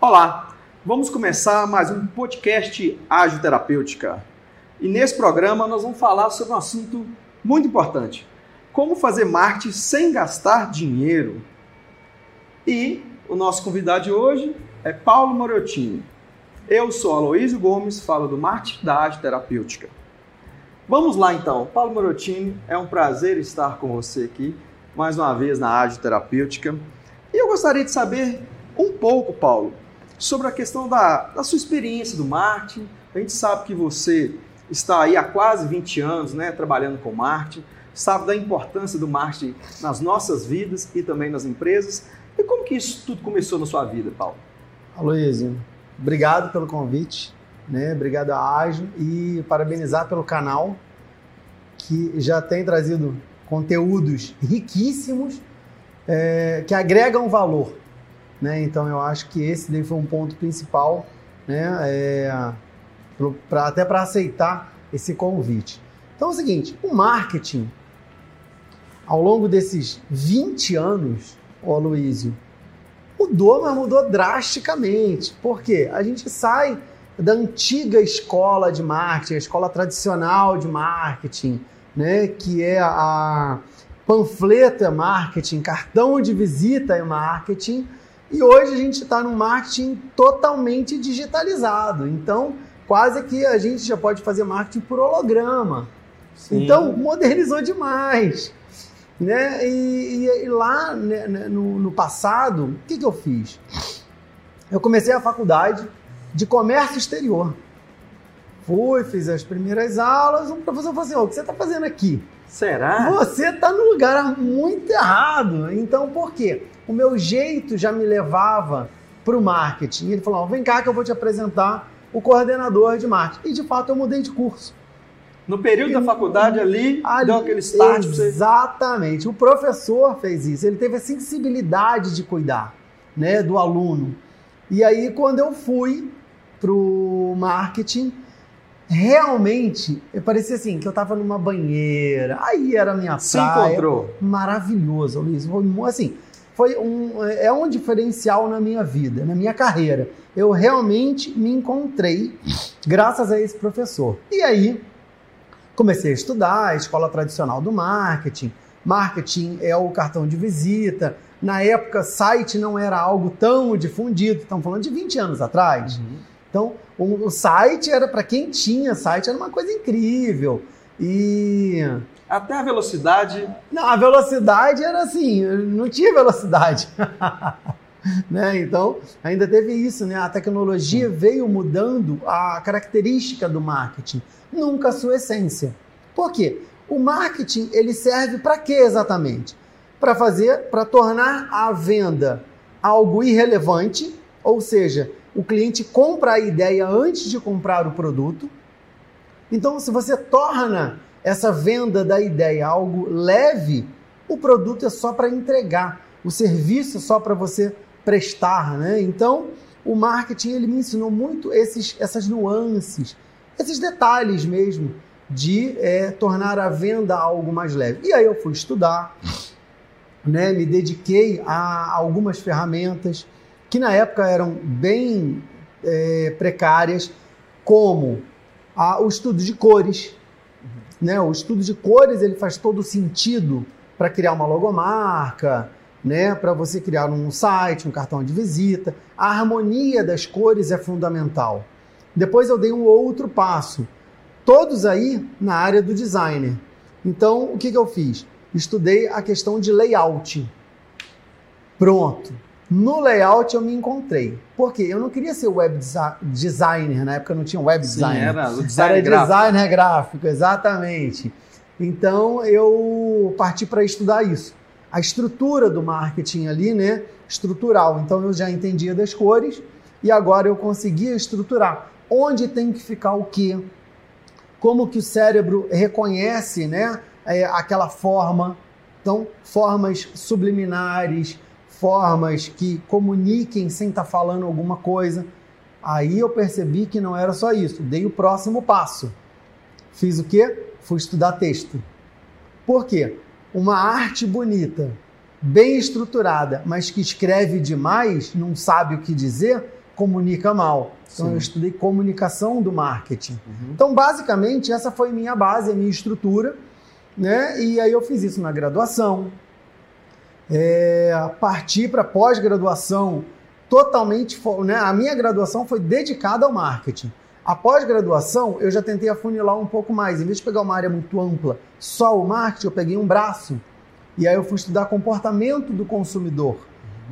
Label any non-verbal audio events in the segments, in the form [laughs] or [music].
Olá, vamos começar mais um podcast Ágil Terapêutica. E nesse programa nós vamos falar sobre um assunto muito importante: como fazer marketing sem gastar dinheiro. E o nosso convidado de hoje é Paulo Morottini. Eu sou Aloysio Gomes, falo do marketing da Ágil Terapêutica. Vamos lá então. Paulo Morottini, é um prazer estar com você aqui mais uma vez na Ágil Terapêutica. E eu gostaria de saber um pouco, Paulo, sobre a questão da, da sua experiência do marketing. A gente sabe que você está aí há quase 20 anos né, trabalhando com marketing, sabe da importância do marketing nas nossas vidas e também nas empresas. E como que isso tudo começou na sua vida, Paulo? Aloysio, obrigado pelo convite, né? obrigado a Ágil e parabenizar pelo canal que já tem trazido conteúdos riquíssimos é, que agregam valor né? Então eu acho que esse daí foi um ponto principal, né? É, até para aceitar esse convite. Então é o seguinte, o marketing, ao longo desses 20 anos, ô Aloysio, mudou, mas mudou drasticamente. Por quê? A gente sai da antiga escola de marketing, a escola tradicional de marketing, né? que é a panfleto é marketing, cartão de visita é marketing, e hoje a gente está num marketing totalmente digitalizado. Então, quase que a gente já pode fazer marketing por holograma. Sim. Então, modernizou demais. Né? E, e, e lá né, né, no, no, passado, o que, que eu fiz? Eu comecei a faculdade de comércio exterior. Fui, fiz as primeiras aulas. Um professor falou assim: o que você está fazendo aqui? Será? Você está no lugar muito errado. Então, por quê? o meu jeito já me levava para o marketing. Ele falou: vem cá que eu vou te apresentar o coordenador de marketing. E de fato eu mudei de curso. No período e, da faculdade ali, ali, deu aquele start Exatamente. Você... O professor fez isso. Ele teve a sensibilidade de cuidar né, do aluno. E aí, quando eu fui para o marketing, realmente, parecia assim, que eu estava numa banheira. Aí era a minha Se praia. encontrou. Maravilhoso, Luiz. Assim, foi um, é um diferencial na minha vida, na minha carreira. Eu realmente me encontrei graças a esse professor. E aí comecei a estudar a escola tradicional do marketing. Marketing é o cartão de visita. Na época, site não era algo tão difundido. Estamos falando de 20 anos atrás. Uhum. Então, o, o site era para quem tinha site, era uma coisa incrível. E até a velocidade. Não, a velocidade era assim, não tinha velocidade. [laughs] né? Então, ainda teve isso, né? A tecnologia veio mudando a característica do marketing, nunca a sua essência. Por quê? O marketing, ele serve para quê exatamente? Para fazer, para tornar a venda algo irrelevante, ou seja, o cliente compra a ideia antes de comprar o produto. Então, se você torna essa venda da ideia algo leve, o produto é só para entregar, o serviço é só para você prestar, né? Então, o marketing ele me ensinou muito esses, essas nuances, esses detalhes mesmo de é, tornar a venda algo mais leve. E aí eu fui estudar, né? Me dediquei a algumas ferramentas que na época eram bem é, precárias, como a, o estudo de cores, né? O estudo de cores ele faz todo sentido para criar uma logomarca, né? para você criar um site, um cartão de visita. A harmonia das cores é fundamental. Depois eu dei um outro passo, todos aí na área do designer. Então, o que, que eu fiz? Estudei a questão de layout. Pronto. No layout eu me encontrei. Por quê? Eu não queria ser web designer, na época não tinha web Sim, designer. Era o designer era gráfico. designer gráfico, exatamente. Então eu parti para estudar isso. A estrutura do marketing ali, né? Estrutural. Então eu já entendia das cores e agora eu conseguia estruturar. Onde tem que ficar o quê? Como que o cérebro reconhece, né? É, aquela forma. Então, formas subliminares, formas que comuniquem sem estar tá falando alguma coisa. Aí eu percebi que não era só isso. Dei o próximo passo. Fiz o quê? Fui estudar texto. Por quê? Uma arte bonita, bem estruturada, mas que escreve demais, não sabe o que dizer, comunica mal. Então Sim. eu estudei comunicação do marketing. Uhum. Então, basicamente, essa foi minha base, a minha estrutura, né? E aí eu fiz isso na graduação. É, parti para pós-graduação totalmente, né? A minha graduação foi dedicada ao marketing. A pós-graduação, eu já tentei afunilar um pouco mais. Em vez de pegar uma área muito ampla, só o marketing, eu peguei um braço. E aí eu fui estudar comportamento do consumidor,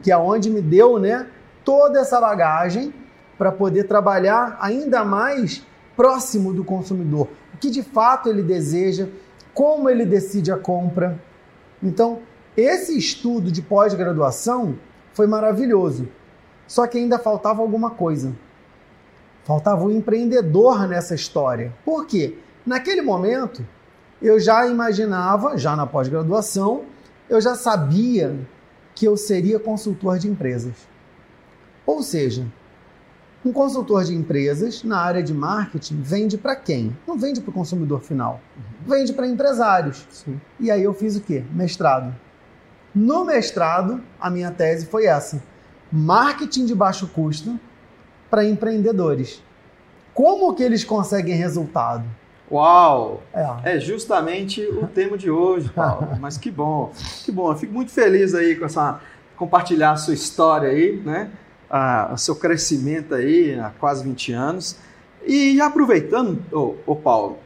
que é onde me deu, né, toda essa bagagem para poder trabalhar ainda mais próximo do consumidor. O que de fato ele deseja, como ele decide a compra. Então, esse estudo de pós-graduação foi maravilhoso. Só que ainda faltava alguma coisa. Faltava o empreendedor nessa história. Por quê? Naquele momento, eu já imaginava, já na pós-graduação, eu já sabia que eu seria consultor de empresas. Ou seja, um consultor de empresas na área de marketing vende para quem? Não vende para o consumidor final. Vende para empresários. Sim. E aí eu fiz o quê? Mestrado. No mestrado, a minha tese foi essa: marketing de baixo custo para empreendedores. Como que eles conseguem resultado? Uau! É, É justamente o [laughs] tema de hoje, Paulo. Mas que bom, que bom. Eu fico muito feliz aí com essa compartilhar a sua história aí, né? Ah, o seu crescimento aí há quase 20 anos. E aproveitando, ô, ô Paulo,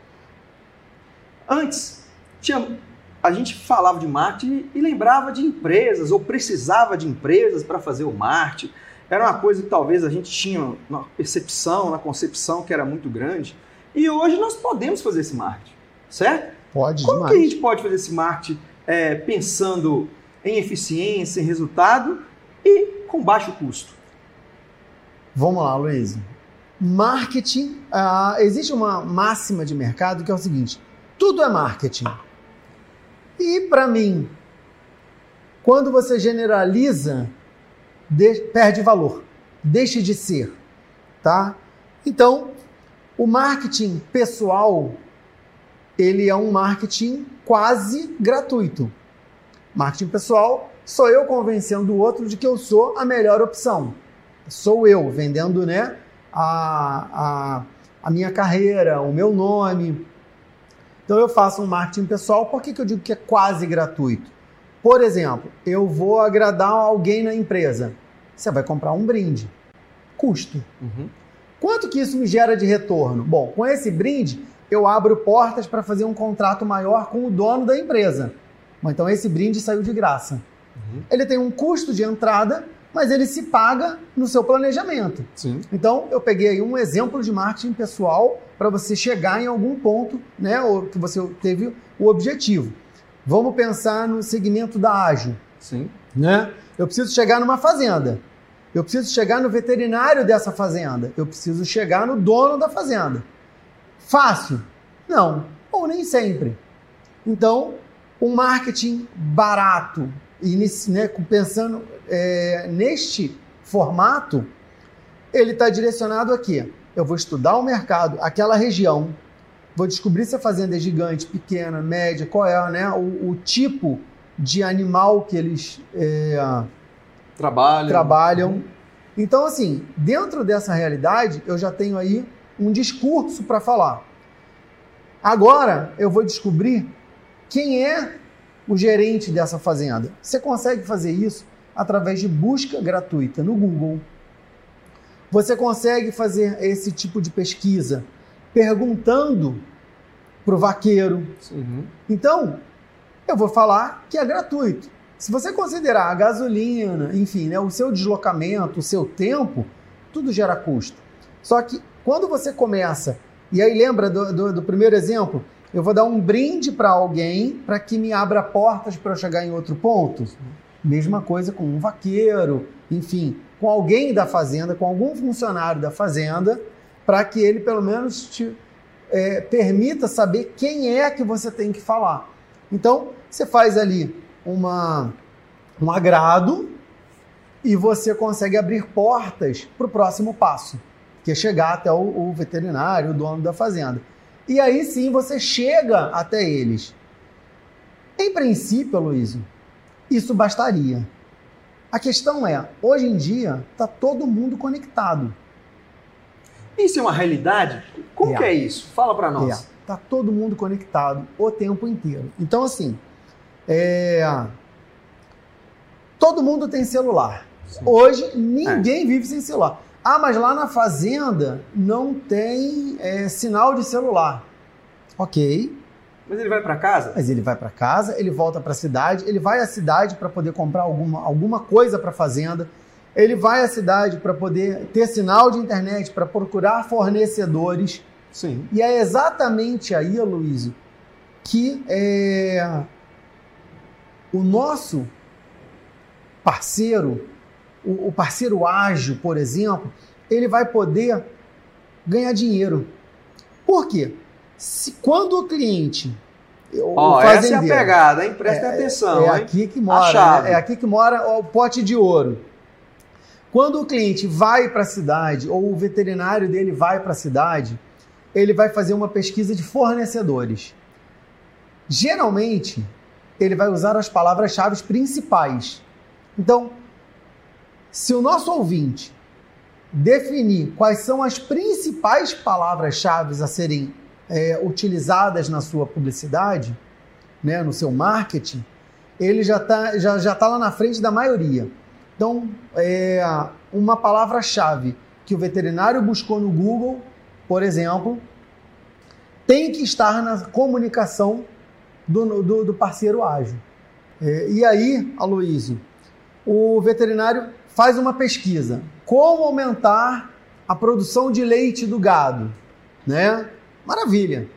antes tinha, a gente falava de marketing e lembrava de empresas, ou precisava de empresas para fazer o marketing. Era uma coisa que talvez a gente tinha uma percepção, uma concepção que era muito grande. E hoje nós podemos fazer esse marketing, certo? pode Como demais. que a gente pode fazer esse marketing é, pensando em eficiência, em resultado e com baixo custo? Vamos lá, Luiz. Marketing, ah, existe uma máxima de mercado que é o seguinte: tudo é marketing. E para mim, quando você generaliza, de- perde valor, deixa de ser, tá? Então, o marketing pessoal, ele é um marketing quase gratuito. Marketing pessoal, sou eu convencendo o outro de que eu sou a melhor opção sou eu vendendo né, a, a, a minha carreira, o meu nome. Então eu faço um marketing pessoal. Por que, que eu digo que é quase gratuito? Por exemplo, eu vou agradar alguém na empresa. Você vai comprar um brinde. Custo. Quanto que isso me gera de retorno? Bom, com esse brinde, eu abro portas para fazer um contrato maior com o dono da empresa. Bom, Então esse brinde saiu de graça. Ele tem um custo de entrada, mas ele se paga no seu planejamento. Sim. Então, eu peguei aí um exemplo de marketing pessoal para você chegar em algum ponto, né, ou que você teve o objetivo. Vamos pensar no segmento da ágil, Sim. né? Eu preciso chegar numa fazenda. Eu preciso chegar no veterinário dessa fazenda. Eu preciso chegar no dono da fazenda. Fácil? Não, ou nem sempre. Então, um marketing barato, e nesse- né, pensando é, neste formato, ele está direcionado aqui. Eu vou estudar o mercado, aquela região, vou descobrir se a fazenda é gigante, pequena, média, qual é né, o, o tipo de animal que eles é, Trabalho. trabalham. Então, assim, dentro dessa realidade, eu já tenho aí um discurso para falar. Agora, eu vou descobrir quem é o gerente dessa fazenda. Você consegue fazer isso através de busca gratuita no Google. Você consegue fazer esse tipo de pesquisa perguntando para o vaqueiro, Uhum. então, eu vou falar que é gratuito. Se você considerar a gasolina, enfim, né, o seu deslocamento, o seu tempo, tudo gera custo. Só que quando você começa, e aí lembra do, do- do primeiro exemplo, eu vou dar um brinde para alguém para que me abra portas para eu chegar em outro ponto. Mesma coisa com um vaqueiro, enfim, com alguém da fazenda, com algum funcionário da fazenda, para que ele pelo menos te é, permita saber quem é que você tem que falar. Então, você faz ali uma, um agrado e você consegue abrir portas para o próximo passo, que é chegar até o, o veterinário, o dono da fazenda. E aí sim você chega até eles. Em princípio, Luísio, isso bastaria. A questão é, hoje em dia, está todo mundo conectado. Isso é uma realidade? Como É. que é isso? Fala para nós. É, tá todo mundo conectado o tempo inteiro. Então, assim, é, todo mundo tem celular. Sim. Hoje, ninguém vive sem celular. Ah, mas lá na fazenda não tem é, sinal de celular. Ok, Mas ele vai para casa? mas ele vai para casa, ele volta para a cidade, ele vai à cidade para poder comprar alguma, alguma coisa para a fazenda, ele vai à cidade para poder ter sinal de internet, para procurar fornecedores. Sim. E é exatamente aí, Aloysio, que é, o nosso parceiro, o, o parceiro ágil, por exemplo, ele vai poder ganhar dinheiro. Por quê? Se, quando o cliente, Ó, o essa é a pegada, hein? Prestem atenção, é hein? aqui que mora, né? é aqui que mora o pote de ouro. Quando o cliente vai para a cidade ou o veterinário dele vai para a cidade, ele vai fazer uma pesquisa de fornecedores. Geralmente, ele vai usar as palavras-chave principais. Então, se o nosso ouvinte definir quais são as principais palavras-chave a serem é, utilizadas na sua publicidade, né, no seu marketing, ele já está já, já tá lá na frente da maioria. Então, é, uma palavra-chave que o veterinário buscou no Google, por exemplo, tem que estar na comunicação do, do, do parceiro ágil. É, e aí, Aloysio, o veterinário faz uma pesquisa. Como aumentar a produção de leite do gado? Né? Maravilha.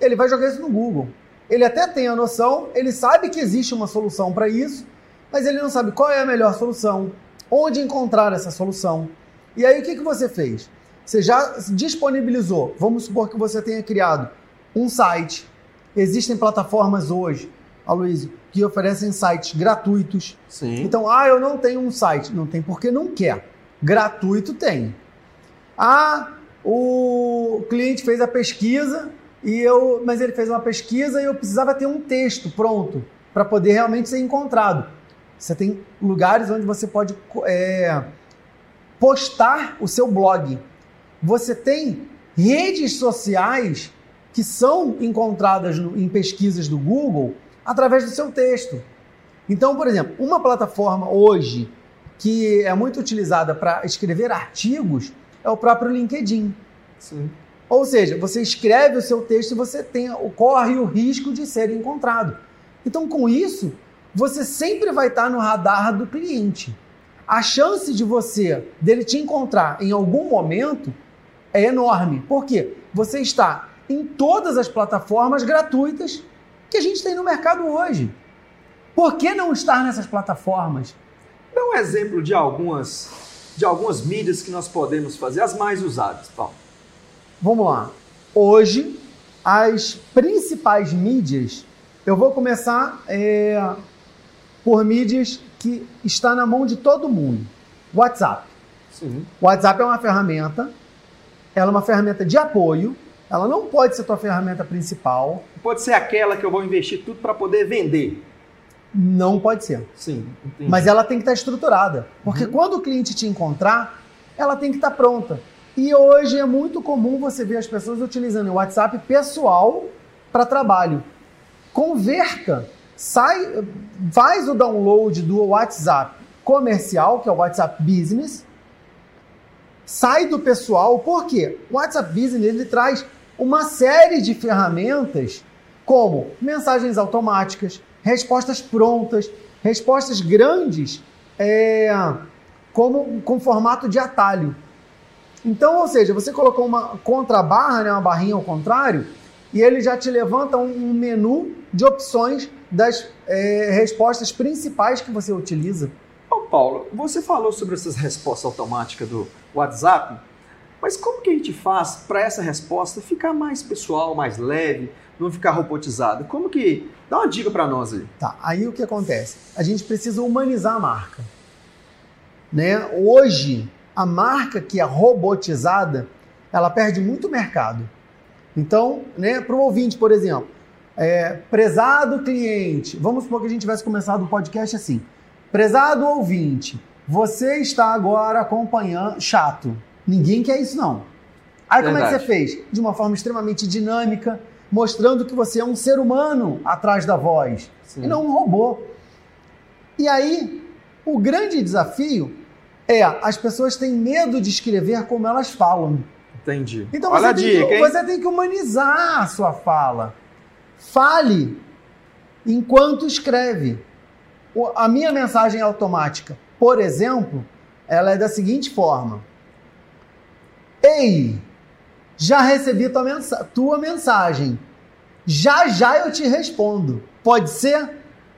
Ele vai jogar isso no Google. Ele até tem a noção, ele sabe que existe uma solução para isso, mas ele não sabe qual é a melhor solução, onde encontrar essa solução. E aí o que, que você fez? Você já disponibilizou, vamos supor que você tenha criado um site. Existem plataformas hoje, Aloysio, que oferecem sites gratuitos. Sim. Então, ah, eu não tenho um site. Não tem porque não quer. Gratuito tem. Ah, o cliente fez a pesquisa e eu, mas ele fez uma pesquisa e eu precisava ter um texto pronto para poder realmente ser encontrado. Você tem lugares onde você pode é, postar o seu blog. Você tem redes sociais que são encontradas no, em pesquisas do Google através do seu texto. Então, por exemplo, uma plataforma hoje que é muito utilizada para escrever artigos é o próprio LinkedIn. Sim. Ou seja, você escreve o seu texto e você tem, corre o risco de ser encontrado. Então, com isso, você sempre vai estar no radar do cliente. A chance de você, dele te encontrar em algum momento, é enorme. Por quê? Você está em todas as plataformas gratuitas que a gente tem no mercado hoje. Por que não estar nessas plataformas? Dá um exemplo de algumas, de algumas mídias que nós podemos fazer, as mais usadas, Paulo. Vamos lá. Hoje, as principais mídias, eu vou começar é, por mídias que está na mão de todo mundo. WhatsApp. Sim. O WhatsApp é uma ferramenta, ela é uma ferramenta de apoio, ela não pode ser tua ferramenta principal, Pode ser aquela que eu vou investir tudo para poder vender. não pode ser. Sim, entendi. Mas ela tem que estar estruturada. Porque quando o cliente te encontrar, ela tem que estar pronta. E hoje é muito comum você ver as pessoas utilizando o WhatsApp pessoal para trabalho. Converta, sai, faz o download do WhatsApp comercial, que é o WhatsApp Business, sai do pessoal, por quê? O WhatsApp Business ele traz uma série de ferramentas como mensagens automáticas, respostas prontas, respostas grandes, é, como com formato de atalho. Então, ou seja, você colocou uma contrabarra, né, uma barrinha ao contrário, e ele já te levanta um, um menu de opções das é, respostas principais que você utiliza. Paulo, você falou sobre essas respostas automáticas do WhatsApp, mas como que a gente faz para essa resposta ficar mais pessoal, mais leve, não ficar robotizada? Como que... Dá uma dica para nós aí. Tá, aí o que acontece? A gente precisa humanizar a marca. Né? Hoje, a marca que é robotizada, ela perde muito mercado. Então, né, para o ouvinte, por exemplo, é, prezado cliente, vamos supor que a gente tivesse começado o podcast assim. Prezado ouvinte, você está agora acompanhando. Chato. Ninguém quer isso, não. Aí como é que você Verdade. fez? De uma forma extremamente dinâmica, mostrando que você é um ser humano atrás da voz Sim. e não um robô. E aí, o grande desafio é as pessoas têm medo de escrever como elas falam. Entendi. Então Olha você, tem dica, que, hein? você tem que humanizar a sua fala. Fale enquanto escreve. A minha mensagem automática, por exemplo, ela é da seguinte forma: Ei, já recebi tua, mensa- tua mensagem. Já já eu te respondo. Pode ser?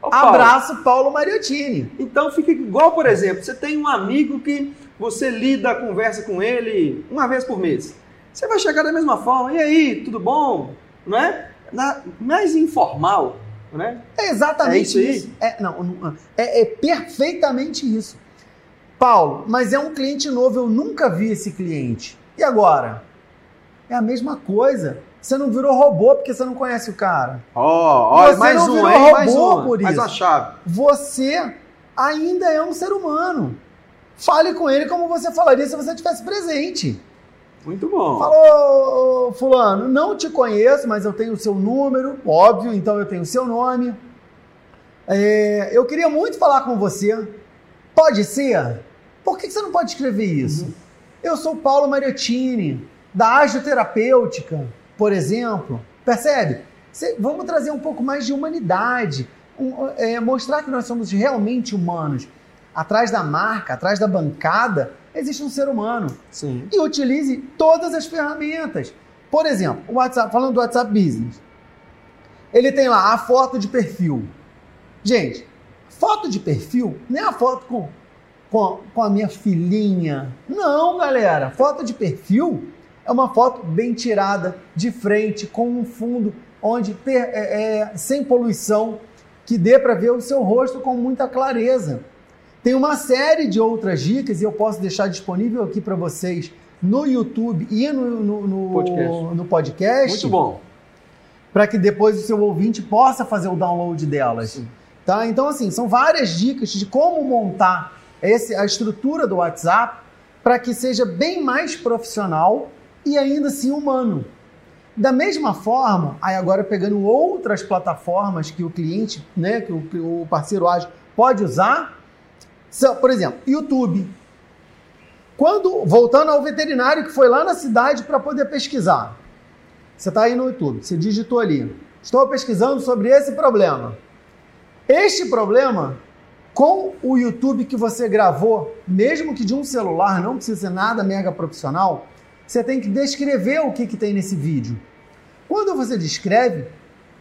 Ô, Paulo, Abraço, Paulo Mariottini. Então fica igual, por exemplo, você tem um amigo que você lida, conversa com ele uma vez por mês. Você vai chegar da mesma forma, e aí, tudo bom? Não é? Na- mais informal, né? É exatamente É isso aí? isso. É, não, é, é perfeitamente isso. Paulo, mas é um cliente novo, eu nunca vi esse cliente. E agora? É a mesma coisa. Você não virou robô porque você não conhece o cara. Ó, Você mais não um, virou hein? Mais robô uma, por mais isso. uma chave. Você ainda é um ser humano. Fale com ele como você falaria se você estivesse presente. Muito bom. Falou, fulano, não te conheço, mas eu tenho o seu número, óbvio, então eu tenho o seu nome. É, eu queria muito falar com você. Pode ser? Por que você não pode escrever isso? Eu sou Paulo Mariottini, da Agioterapêutica, por exemplo. Percebe? Cê- vamos trazer um pouco mais de humanidade. um- é, mostrar que nós somos realmente humanos. Atrás da marca, atrás da bancada, existe um ser humano Sim. e utilize todas as ferramentas. Por exemplo, o WhatsApp, falando do WhatsApp Business, ele tem lá a foto de perfil. Gente, foto de perfil não é a foto com, com, com a minha filhinha. Não, galera. Foto de perfil é uma foto bem tirada, de frente, com um fundo onde per- é- é, sem poluição, que dê para ver o seu rosto com muita clareza. Tem uma série de outras dicas e eu posso deixar disponível aqui para vocês no YouTube e no, no, no- Podcast. no podcast Muito bom. para que depois o seu ouvinte possa fazer o download delas. Sim. Tá? Então, assim, são várias dicas de como montar esse, a estrutura do WhatsApp para que seja bem mais profissional e ainda assim humano. Da mesma forma, aí agora pegando outras plataformas que o cliente, né, que o, que o parceiro ágil pode usar, por exemplo, YouTube. Quando, voltando ao veterinário que foi lá na cidade para poder pesquisar, você está aí no YouTube, você digitou ali, estou pesquisando sobre esse problema. Este problema, com o YouTube que você gravou, mesmo que de um celular, não precisa ser nada mega profissional, você tem que descrever o que, que tem nesse vídeo. Quando você descreve,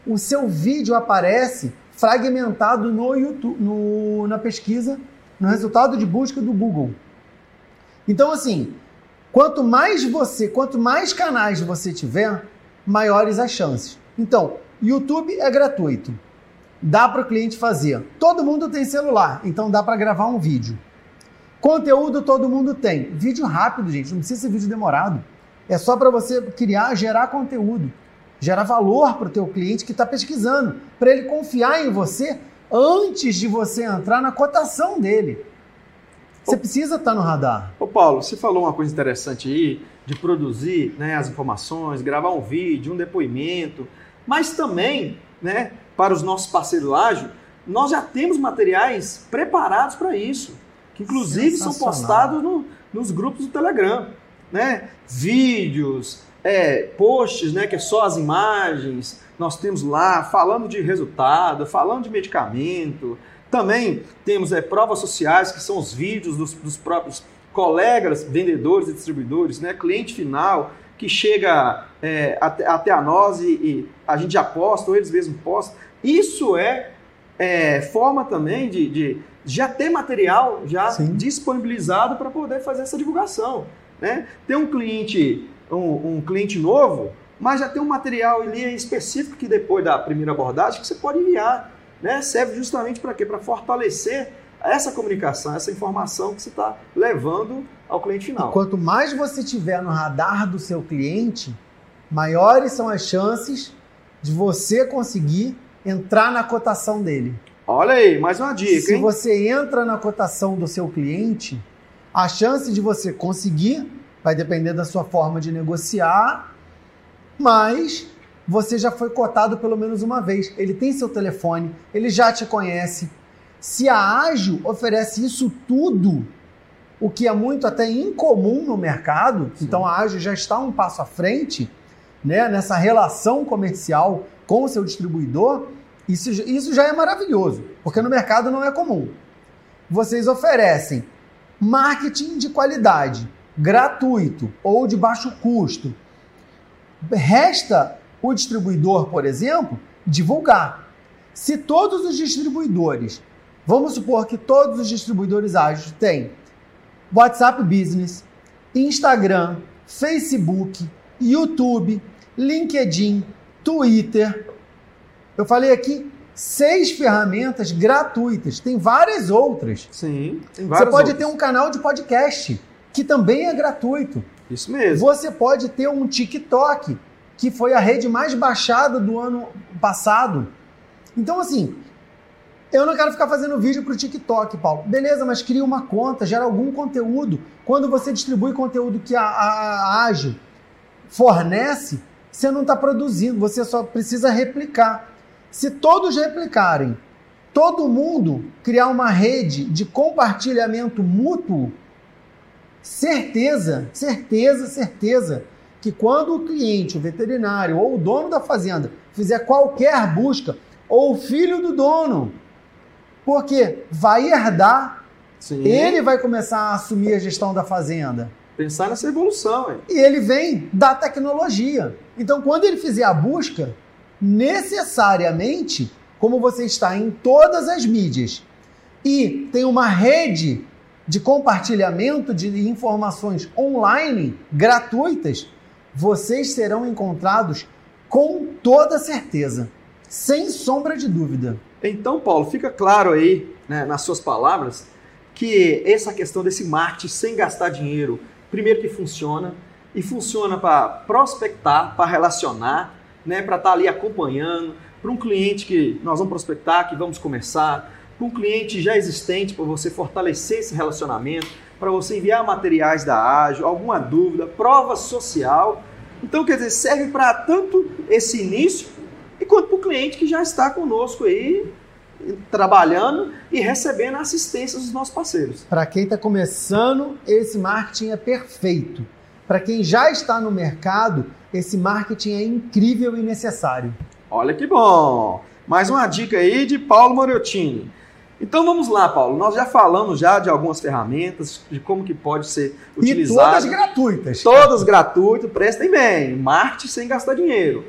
o seu vídeo aparece fragmentado no YouTube, no- na pesquisa, no resultado de busca do Google. Então, assim, quanto mais você, quanto mais canais você tiver, maiores as chances. Então, YouTube é gratuito. Dá para o cliente fazer. Todo mundo tem celular, então dá para gravar um vídeo. Conteúdo todo mundo tem. Vídeo rápido, gente, não precisa ser vídeo demorado. É só para você criar, gerar conteúdo, gerar valor para o teu cliente que está pesquisando, para ele confiar em você antes de você entrar na cotação dele. Você precisa estar no radar. Ô Paulo, você falou uma coisa interessante aí, de produzir né, as informações, gravar um vídeo, um depoimento, mas também, né, para os nossos parceiros ágil, nós já temos materiais preparados para isso, que inclusive são postados no- nos grupos do Telegram, né? Vídeos, é, posts, né, que é só as imagens, nós temos lá falando de resultado, falando de medicamento, também temos é, provas sociais, que são os vídeos dos, dos próprios colegas, vendedores e distribuidores, né? cliente final, que chega é, até, até a nós e, e a gente já posta, ou eles mesmos postam. Isso é, é, forma também de, de já ter material já Sim. disponibilizado para poder fazer essa divulgação. Né? Tem um cliente, um, um cliente novo, mas já tem um material ali específico que depois da primeira abordagem que você pode enviar né, serve justamente para quê? Para fortalecer essa comunicação, essa informação que você está levando ao cliente E final. quanto mais você tiver no radar do seu cliente, maiores são as chances de você conseguir entrar na cotação dele. Olha aí, mais uma dica, Se hein? você entra na cotação do seu cliente, a chance de você conseguir vai depender da sua forma de negociar, mas você já foi cotado pelo menos uma vez. Ele tem seu telefone, ele já te conhece. Se a Ágil oferece isso tudo, o que é muito até incomum no mercado, Sim. então a Ágil já está um passo à frente né, nessa relação comercial com o seu distribuidor, isso, isso já é maravilhoso, porque no mercado não é comum. Vocês oferecem marketing de qualidade, gratuito ou de baixo custo. Resta o distribuidor, por exemplo, divulgar. Se todos os distribuidores, vamos supor que todos os distribuidores ágeis têm WhatsApp Business, Instagram, Facebook, YouTube, LinkedIn, Twitter. Eu falei aqui seis ferramentas gratuitas. Tem várias outras. Sim, tem Você várias pode outras. ter um canal de podcast que também é gratuito. Isso mesmo. Você pode ter um TikTok, que foi a rede mais baixada do ano passado. Então, assim, eu não quero ficar fazendo vídeo para o TikTok, Paulo. Beleza, mas cria uma conta, gera algum conteúdo. Quando você distribui conteúdo que a, a, a Ágil fornece, você não está produzindo, você só precisa replicar. Se todos replicarem, todo mundo criar uma rede de compartilhamento mútuo, certeza, certeza, certeza que quando o cliente, o veterinário ou o dono da fazenda fizer qualquer busca, ou o filho do dono, porque vai herdar, Sim. ele vai começar a assumir a gestão da fazenda. Pensar nessa evolução, hein? E ele vem da tecnologia. Então, quando ele fizer a busca, necessariamente, como você está em todas as mídias e tem uma rede de compartilhamento de informações online gratuitas, vocês serão encontrados com toda certeza, sem sombra de dúvida. Então, Paulo, fica claro aí, né, nas suas palavras, que essa questão desse marketing sem gastar dinheiro, primeiro que funciona, e funciona para prospectar, para relacionar, né, para estar ali acompanhando, para um cliente que nós vamos prospectar, que vamos começar, para um cliente já existente, para você fortalecer esse relacionamento, para você enviar materiais da Ágil, alguma dúvida, prova social. Então, quer dizer, serve para tanto esse início e quanto para o cliente que já está conosco aí trabalhando e recebendo a assistência dos nossos parceiros. Para quem está começando, esse marketing é perfeito. Para quem já está no mercado, esse marketing é incrível e necessário. Olha que bom! Mais uma dica aí de Paulo Moriottini. Então vamos lá, Paulo. Nós já falamos já de algumas ferramentas, de como que pode ser E todas utilizado. gratuitas. Todas gratuitas, prestem bem. Marketing sem gastar dinheiro.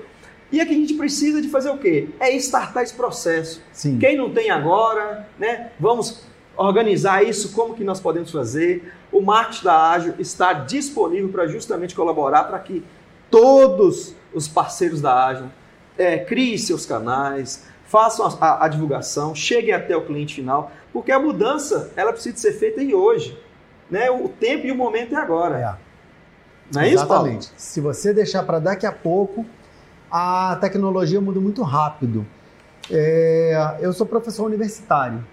E aqui a gente precisa de fazer o quê? É startar esse processo. Sim. Quem não tem agora, né? Vamos organizar isso, como que nós podemos fazer. O marketing da Ágil está disponível para justamente colaborar para que todos os parceiros da Ágil é, criem seus canais, façam a, a- a divulgação, cheguem até o cliente final, porque a mudança ela precisa ser feita em hoje. Né? O tempo e o momento é agora. É. Não é isso, Paulo? Exatamente. Se você deixar para daqui a pouco, a tecnologia muda muito rápido. É, eu sou professor universitário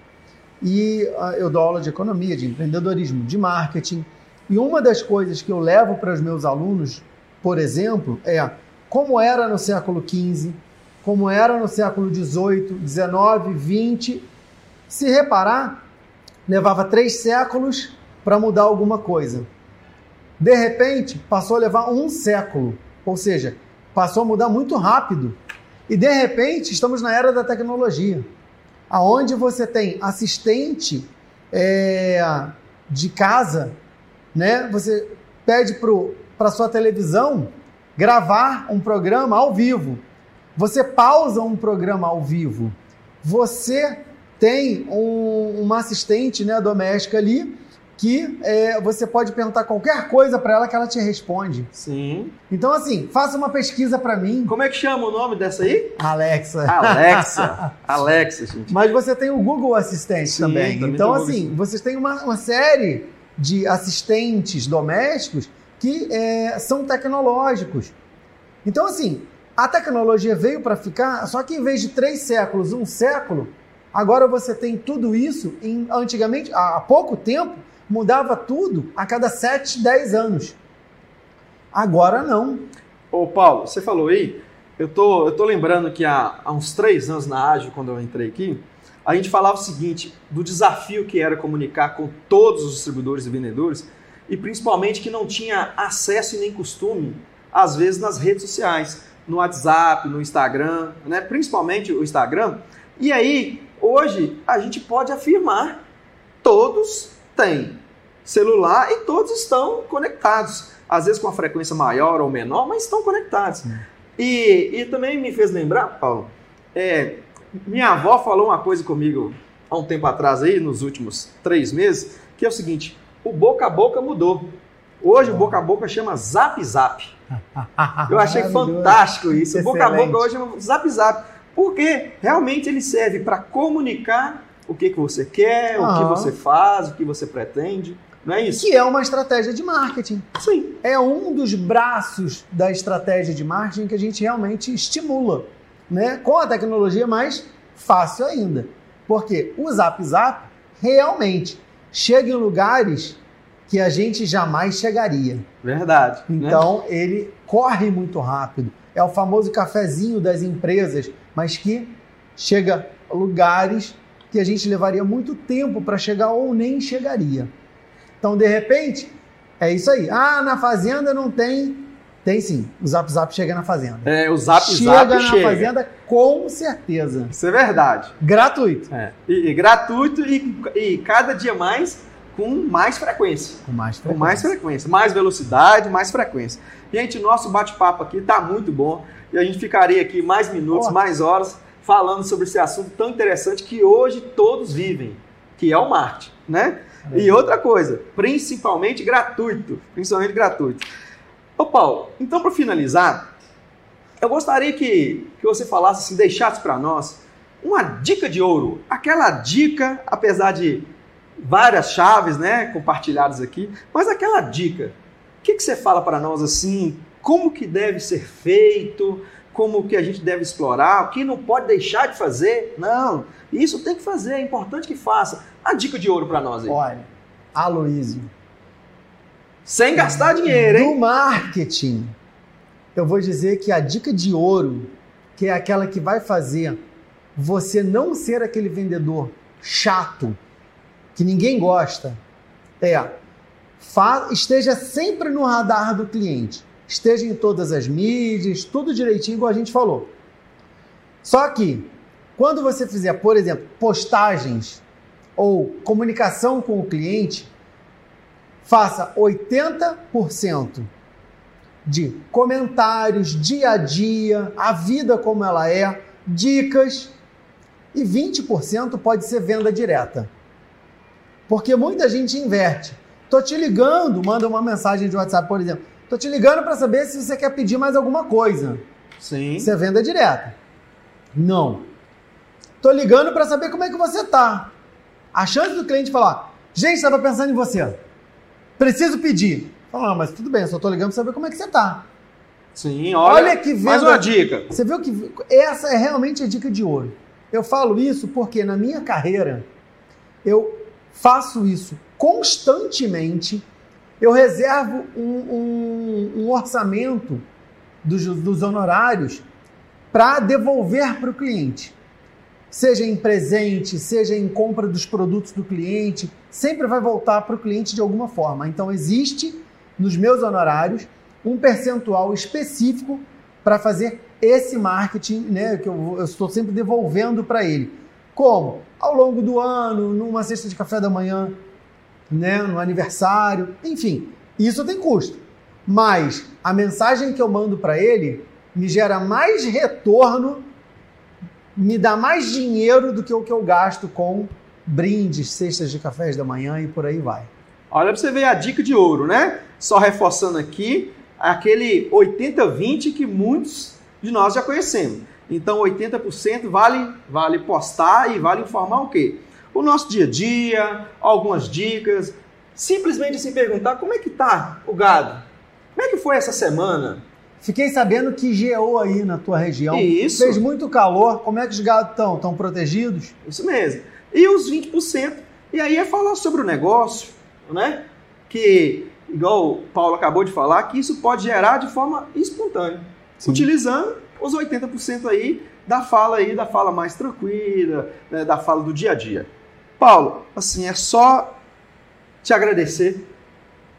e ah, eu dou aula de economia, de empreendedorismo, de marketing. E uma das coisas que eu levo para os meus alunos, por exemplo, é como era no século XV, como era no século XVIII, XIX, XX. Se reparar, levava três séculos para mudar alguma coisa. De repente, passou a levar um século, ou seja, passou a mudar muito rápido. E de repente, estamos na era da tecnologia, aonde você tem assistente é, de casa, né? Você pede para sua televisão gravar um programa ao vivo. Você pausa um programa ao vivo. Você tem um- uma assistente né, doméstica ali que é, você pode perguntar qualquer coisa para ela que ela te responde. Sim. Então, assim, faça uma pesquisa para mim, Como é que chama o nome dessa aí? Alexa. Alexa. [laughs] Alexa, gente. Mas você tem o Google Assistente Sim, também. também Então, o Google assim, vocês têm uma, uma série de assistentes domésticos que é, são tecnológicos. Então, assim, a tecnologia veio para ficar, só que em vez de três séculos, um século, Agora você tem tudo isso, em, antigamente, há pouco tempo, mudava tudo a cada 7, 10 anos. Agora não. Ô Paulo, você falou aí, eu tô, eu tô lembrando que há, há uns três anos na Ágil, quando eu entrei aqui, a gente falava o seguinte, do desafio que era comunicar com todos os distribuidores e vendedores, e principalmente que não tinha acesso e nem costume, às vezes, nas redes sociais, no WhatsApp, no Instagram, né? principalmente o Instagram. E aí, hoje, a gente pode afirmar, todos têm celular e todos estão conectados. Às vezes com uma frequência maior ou menor, mas estão conectados. E, e também me fez lembrar, Paulo, é, minha avó falou uma coisa comigo há um tempo atrás aí, nos últimos três meses, que é o seguinte: o boca a boca mudou. Hoje o boca a boca chama Zap Zap. [laughs] Eu achei fantástico isso. O boca a boca hoje é Zap Zap. Porque realmente ele serve para comunicar o que, que você quer, o que você faz, o que você pretende. Não é isso? Que é uma estratégia de marketing. Sim. É um dos braços da estratégia de marketing que a gente realmente estimula né? Com a tecnologia mais fácil ainda. Porque o Zap Zap realmente chega em lugares que a gente jamais chegaria. Verdade. Né? Então né? ele corre muito rápido. É o famoso cafezinho das empresas, mas que chega a lugares que a gente levaria muito tempo para chegar ou nem chegaria. Então, de repente, é isso aí. Ah, na fazenda não tem tem sim. O Zap Zap chega na Fazenda. É, o Zap chega Zap na chega. Fazenda com certeza. Isso é verdade. Gratuito. É. E, e gratuito e, e, cada dia mais com mais frequência. Com mais frequência. Com mais frequência. Mais velocidade, mais frequência. Gente, nosso bate-papo aqui está muito bom. E a gente ficaria aqui mais minutos, oh. mais horas, falando sobre esse assunto tão interessante que hoje todos vivem, que é o marketing, né? É. E outra coisa, principalmente gratuito. Principalmente gratuito. Ô Paulo, então para finalizar, eu gostaria que, que você falasse, assim, deixasse para nós uma dica de ouro. Aquela dica, apesar de várias chaves né, compartilhadas aqui, mas aquela dica. O que, que você fala para nós assim? Como que deve ser feito? Como que a gente deve explorar? O que não pode deixar de fazer? Não, isso tem que fazer, é importante que faça. A dica de ouro para nós aí. Olha, Aloísio, sem gastar dinheiro, hein? No marketing, eu vou dizer que a dica de ouro, que é aquela que vai fazer você não ser aquele vendedor chato, que ninguém gosta, é esteja sempre no radar do cliente. Esteja em todas as mídias, tudo direitinho, igual a gente falou. Só que, quando você fizer, por exemplo, postagens ou comunicação com o cliente, faça 80% de comentários, dia a dia, a vida como ela é, dicas, e 20% pode ser venda direta. Porque muita gente inverte. Tô te ligando, manda uma mensagem de WhatsApp, por exemplo. Tô te ligando para saber se você quer pedir mais alguma coisa. Sim. É venda direta. Não. Tô ligando para saber como é que você tá. A chance do cliente falar: "Gente, estava pensando em você". Preciso pedir. Ah, mas tudo bem, só tô ligando pra saber como é que você tá. Sim, olha, olha que venda... Mais uma dica. Você viu que essa é realmente a dica de ouro. Eu falo isso porque na minha carreira eu faço isso constantemente. Eu reservo um, um, um orçamento dos, dos honorários para devolver para o cliente seja em presente, seja em compra dos produtos do cliente, sempre vai voltar para o cliente de alguma forma. Então, existe nos meus honorários um percentual específico para fazer esse marketing, né, que eu, eu estou sempre devolvendo para ele. Como? Ao longo do ano, numa cesta de café da manhã, né, no aniversário, enfim, isso tem custo. Mas a mensagem que eu mando para ele me gera mais retorno me dá mais dinheiro do que o que eu gasto com brindes, cestas de cafés da manhã e por aí vai. Olha para você ver a dica de ouro, né? Só reforçando aqui, aquele 80-20 que muitos de nós já conhecemos. Então, 80% vale, vale postar e vale informar o quê? O nosso dia a dia, algumas dicas, simplesmente se perguntar como é que tá o gado? Como é que foi essa semana? Fiquei sabendo que geou aí na tua região. Isso. Fez muito calor. Como é que os gados estão? Estão protegidos? Isso mesmo. E os 20%. E aí é falar sobre o negócio, né? Que, igual o Paulo acabou de falar, que isso pode gerar de forma espontânea. Sim. Utilizando os 80% aí da fala aí, da fala mais tranquila, né, da fala do dia a dia. Paulo, assim, é só te agradecer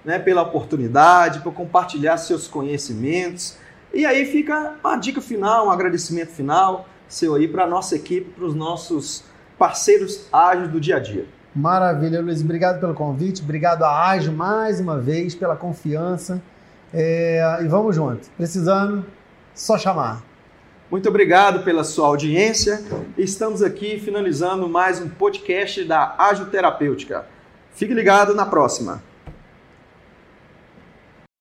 né, pela oportunidade, por compartilhar seus conhecimentos. E aí fica uma dica final, um agradecimento final seu aí para a nossa equipe, para os nossos parceiros ágeis do dia a dia. Maravilha, Luiz. Obrigado pelo convite. Obrigado à Ágil mais uma vez pela confiança. É, e vamos junto. Precisando, só chamar. Muito obrigado pela sua audiência. Estamos aqui finalizando mais um podcast da Ágil Terapêutica. Fique ligado na próxima.